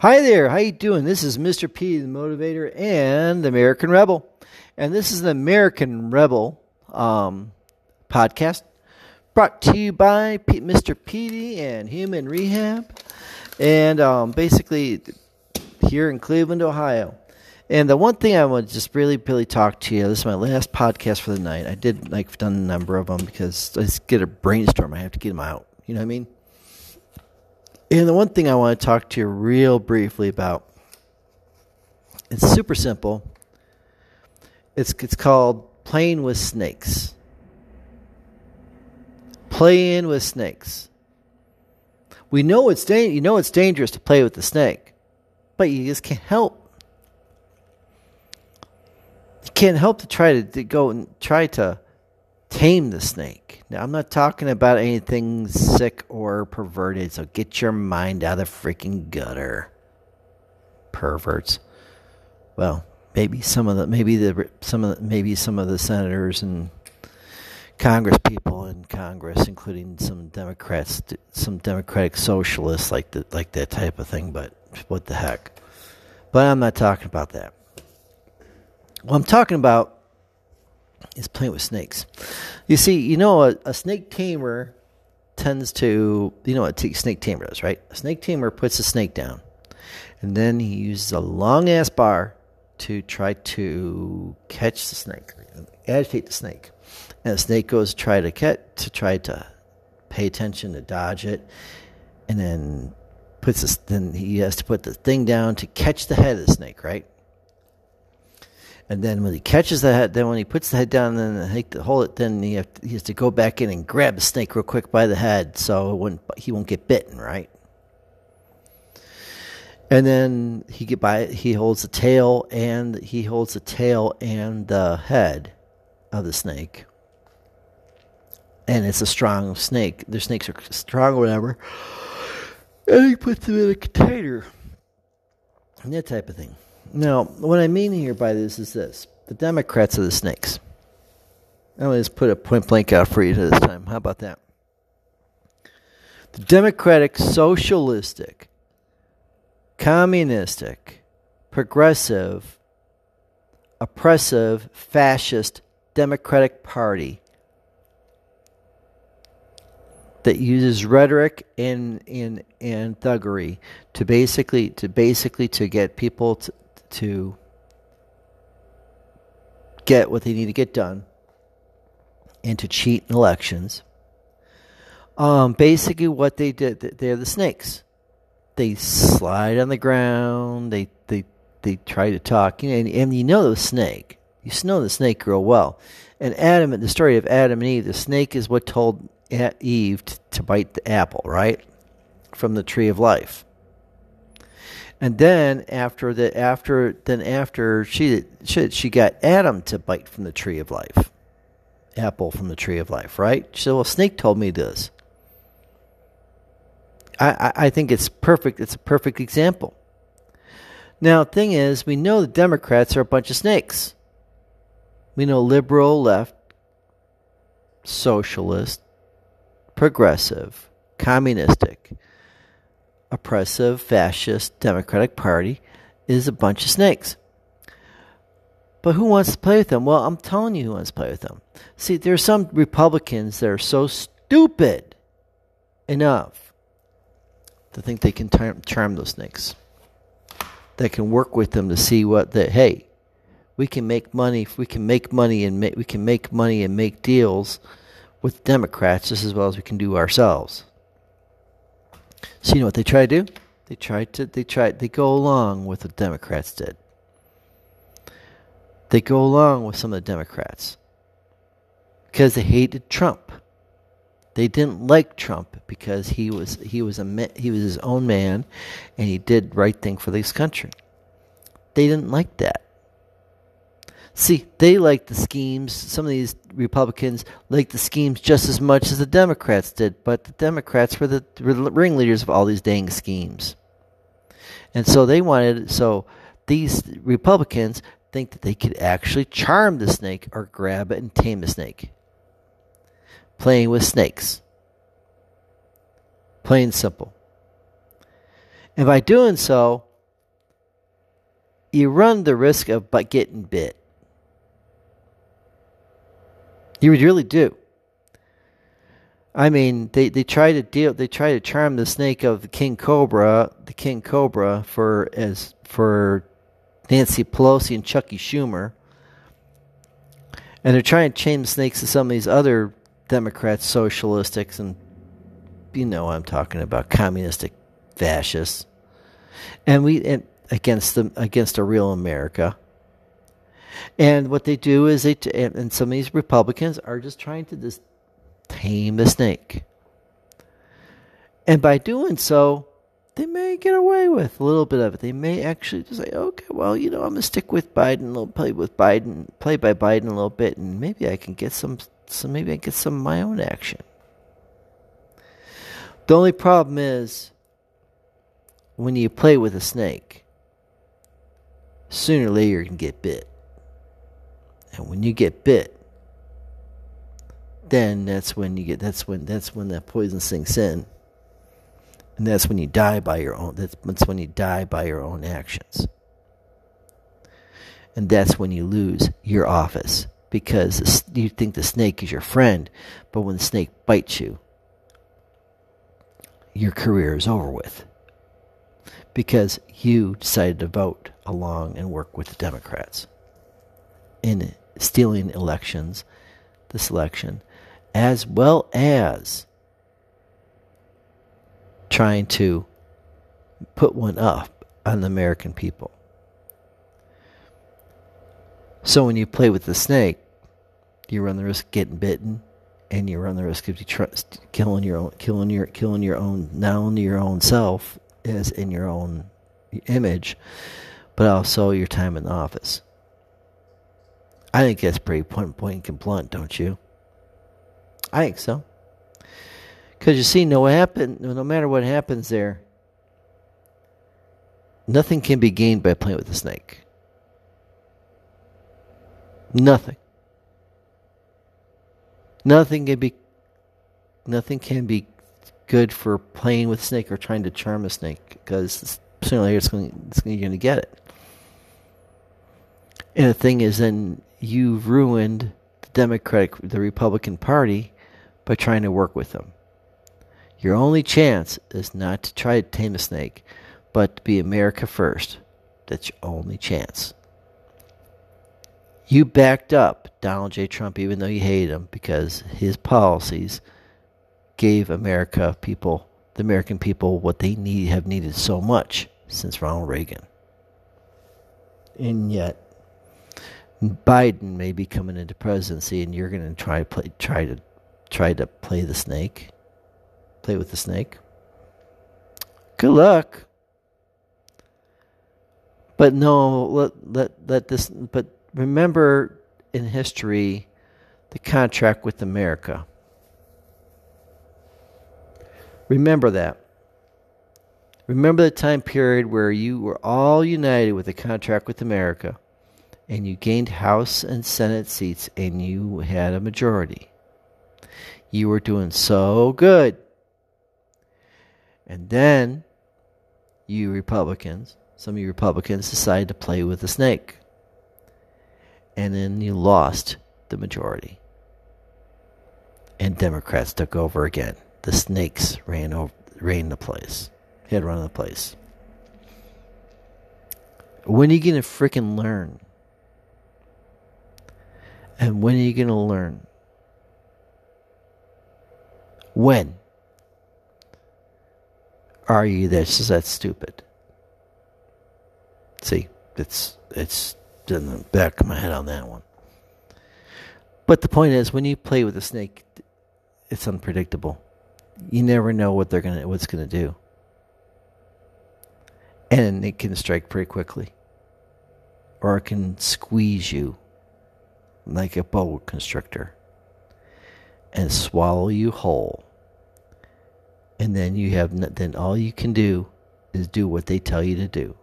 Hi there, how you doing? This is Mr. P, the motivator and the American Rebel, and this is the American Rebel um, podcast brought to you by P- Mr. Petey and Human Rehab, and um, basically here in Cleveland, Ohio. And the one thing I want to just really, really talk to you. This is my last podcast for the night. I did like done a number of them because I just get a brainstorm. I have to get them out. You know what I mean? And the one thing I want to talk to you real briefly about. It's super simple. It's it's called playing with snakes. Playing with snakes. We know it's da- you know it's dangerous to play with the snake, but you just can't help you can't help to try to, to go and try to tame the snake. Now, I'm not talking about anything sick or perverted, so get your mind out of the freaking gutter. Perverts. Well, maybe some of the maybe the some of the, maybe some of the senators and Congress people in Congress, including some Democrats, some Democratic socialists, like the, like that type of thing. But what the heck? But I'm not talking about that. What I'm talking about is playing with snakes. You see, you know, a, a snake tamer tends to, you know what a snake tamer does, right? A snake tamer puts a snake down, and then he uses a long ass bar to try to catch the snake, agitate the snake. And the snake goes to try to catch, to try to pay attention to dodge it, and then puts this, then he has to put the thing down to catch the head of the snake, right? And then when he catches the head, then when he puts the head down then he to hold it, then he, to, he, has to go back in and grab the snake real quick by the head so he won't get bitten, right? And then he get by he holds the tail and he holds the tail and the head of the snake. And it's a strong snake. The snakes are strong or whatever. And he puts them in a container. And that type of thing. Now, what I mean here by this is this the Democrats are the snakes. To just put a point blank out for you this time. How about that? The Democratic, socialistic, communistic, progressive, oppressive, fascist Democratic Party that uses rhetoric and and and thuggery to basically to basically to get people to, to get what they need to get done and to cheat in elections. Um, basically, what they did, they're the snakes. They slide on the ground. They they they try to talk. You know, and, and you know the snake. You know the snake real well. And Adam, the story of Adam and Eve, the snake is what told Eve to bite the apple, right, from the tree of life. And then after the after then after she, she she got Adam to bite from the tree of life, apple from the tree of life, right? So a snake told me this. I, I, I think it's perfect. It's a perfect example. Now, thing is, we know the Democrats are a bunch of snakes. We know liberal, left, socialist, progressive, communistic oppressive, fascist, Democratic Party is a bunch of snakes. But who wants to play with them? Well, I'm telling you who wants to play with them. See, there are some Republicans that are so stupid enough to think they can tar- charm those snakes. That can work with them to see what that hey, we can make money. We can make money and make, we can make money and make deals with Democrats just as well as we can do ourselves. So you know what they try to do? They try to they try they go along with what the Democrats did. They go along with some of the Democrats because they hated Trump. They didn't like Trump because he was he was a he was his own man, and he did right thing for this country. They didn't like that. See, they like the schemes. Some of these Republicans like the schemes just as much as the Democrats did, but the Democrats were the ringleaders of all these dang schemes. And so they wanted, so these Republicans think that they could actually charm the snake or grab it and tame the snake. Playing with snakes. Plain simple. And by doing so, you run the risk of but getting bit. You would really do. I mean, they, they try to deal they try to charm the snake of the king cobra, the king cobra for as for Nancy Pelosi and Chucky Schumer. And they're trying to chain the snakes to some of these other Democrats, socialistics, and you know what I'm talking about, communistic fascists. And we and against them against a real America. And what they do is they t- and some of these Republicans are just trying to just tame the snake. And by doing so, they may get away with a little bit of it. They may actually just say, okay, well, you know, I'm gonna stick with Biden, little play with Biden, play by Biden a little bit, and maybe I can get some, some maybe I can get some of my own action. The only problem is when you play with a snake, sooner or later you can get bit. When you get bit, then that's when you get that's when that's when that poison sinks in. And that's when you die by your own that's, that's when you die by your own actions. And that's when you lose your office because you think the snake is your friend, but when the snake bites you, your career is over with because you decided to vote along and work with the Democrats in stealing elections, this election, as well as trying to put one up on the American people. So when you play with the snake, you run the risk of getting bitten, and you run the risk of killing your own, killing your, killing your own, not only your own self as in your own image, but also your time in the office. I think that's pretty point blank and blunt, don't you? I think so. Because you see, no happen, no matter what happens there, nothing can be gained by playing with the snake. Nothing. Nothing can be. Nothing can be good for playing with snake or trying to charm a snake because sooner or later it's going, it's going, you're going to get it. And the thing is, then you've ruined the Democratic, the Republican Party by trying to work with them. Your only chance is not to try to tame a snake, but to be America first. That's your only chance. You backed up Donald J. Trump even though you hated him because his policies gave America people, the American people, what they need have needed so much since Ronald Reagan. And yet, Biden may be coming into presidency, and you're going to try play, try to try to play the snake, play with the snake. Good luck. But no, let let let this. But remember, in history, the contract with America. Remember that. Remember the time period where you were all united with a contract with America and you gained House and Senate seats and you had a majority. You were doing so good. And then you Republicans, some of you Republicans decided to play with the snake. And then you lost the majority. And Democrats took over again the snakes ran over, ran the place. Had run the place. When are you gonna freaking learn? And when are you gonna learn? When are you this? that's that stupid? See, it's it's in the back of my head on that one. But the point is, when you play with a snake, it's unpredictable you never know what they're gonna what's gonna do, and it can strike pretty quickly, or it can squeeze you like a boa constrictor and swallow you whole. And then you have then all you can do is do what they tell you to do.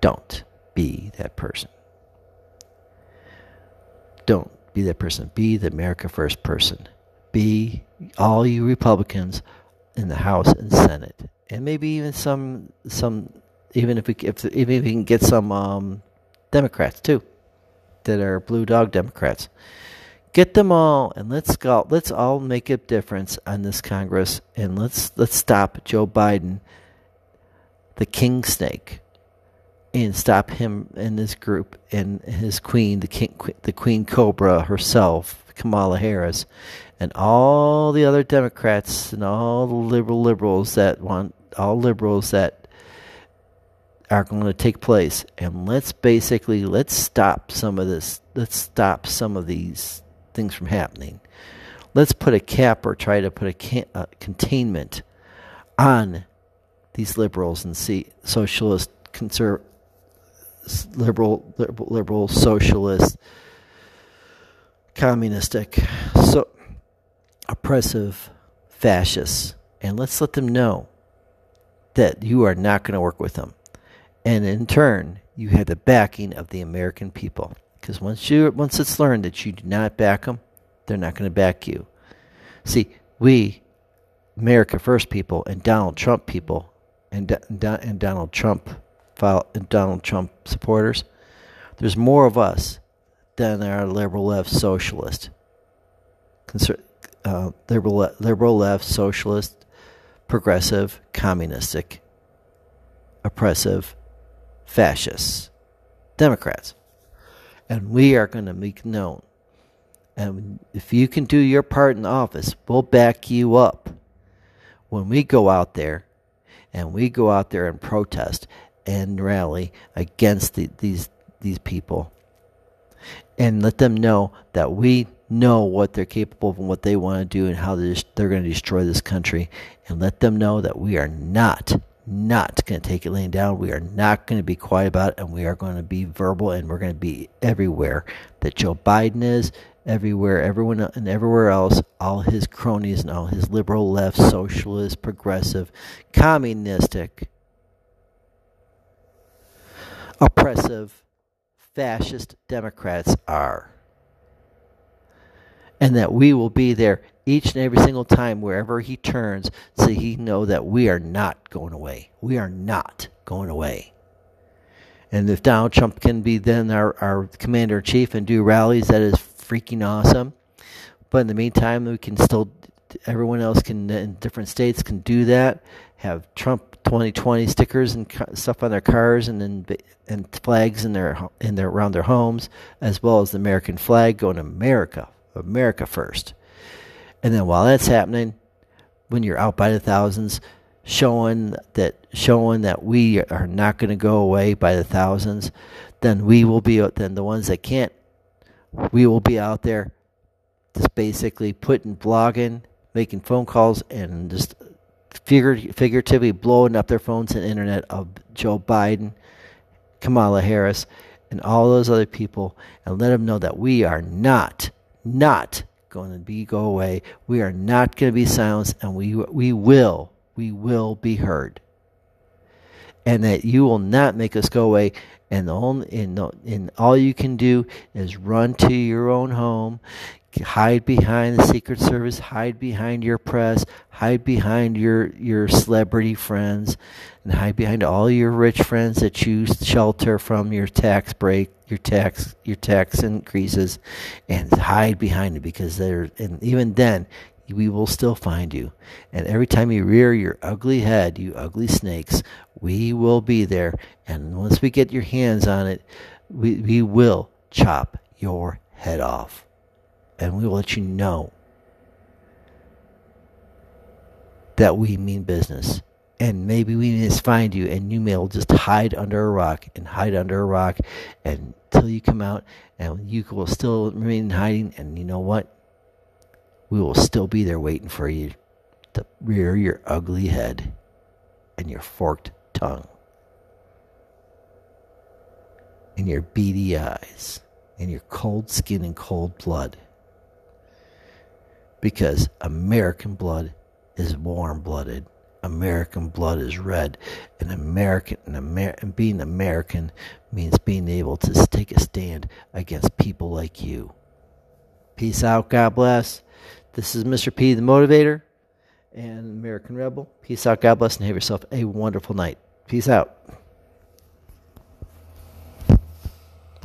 Don't be that person. Don't be that person. Be the America First person be all you Republicans in the House and Senate, and maybe even some some even if we if even if we can get some um, Democrats too, that are blue dog Democrats, get them all and let's go. Let's all make a difference on this Congress and let's let's stop Joe Biden, the king snake, and stop him and his group and his queen, the king, the queen cobra herself, Kamala Harris, and all the other Democrats and all the liberal liberals that want all liberals that are going to take place. And let's basically let's stop some of this let's stop some of these things from happening. Let's put a cap or try to put a, can, a containment on these liberals and see socialist conserv liberal liberal, liberal socialist communistic so oppressive fascists. And let's let them know that you are not going to work with them. And in turn, you have the backing of the American people. Because once you once it's learned that you do not back them, they're not going to back you. See, we, America First people, and Donald Trump people, and and Donald Trump and Donald Trump supporters, there's more of us than there are liberal left socialist, conser- uh, liberal liberal left socialist progressive, communistic, oppressive, fascists, Democrats. And we are going to make known. And if you can do your part in office, we'll back you up. When we go out there and we go out there and protest and rally against the, these these people and let them know that we know what they're capable of and what they want to do and how they're, they're going to destroy this country and let them know that we are not not going to take it laying down. We are not going to be quiet about it, and we are going to be verbal, and we're going to be everywhere that Joe Biden is, everywhere, everyone, and everywhere else, all his cronies and all his liberal, left, socialist, progressive, communistic, oppressive, fascist Democrats are and that we will be there each and every single time wherever he turns so he know that we are not going away. We are not going away. And if Donald Trump can be then our, our commander in chief and do rallies, that is freaking awesome. But in the meantime, we can still, everyone else can in different states can do that. Have Trump 2020 stickers and stuff on their cars and then and flags in their in their around their homes, as well as the American flag going to America America first. And then while that's happening, when you're out by the thousands, showing that showing that we are not going to go away by the thousands, then we will be then the ones that can't, we will be out there, just basically putting blogging, making phone calls, and just figuratively blowing up their phones and internet of Joe Biden, Kamala Harris, and all those other people, and let them know that we are not not going to be go away. We are not going to be silenced, and we we will we will be heard. And that you will not make us go away. And the only and, the, and all you can do is run to your own home, hide behind the Secret Service, hide behind your press, hide behind your your celebrity friends, and hide behind all your rich friends that you shelter from your tax break, your tax your tax increases, and hide behind it because they're and even then we will still find you. And every time you rear your ugly head, you ugly snakes, we will be there. And once we get your hands on it, we, we will chop your head off and we will let you know that we mean business. And maybe we just find you and you may just hide under a rock and hide under a rock until you come out and you will still remain in hiding. And you know what? We will still be there waiting for you to rear your ugly head and your forked tongue and your beady eyes and your cold skin and cold blood because American blood is warm blooded. American blood is red, and American and, Amer- being American means being able to take a stand against people like you. Peace out. God bless. This is Mr. P, the Motivator, and American Rebel. Peace out. God bless, and have yourself a wonderful night. Peace out.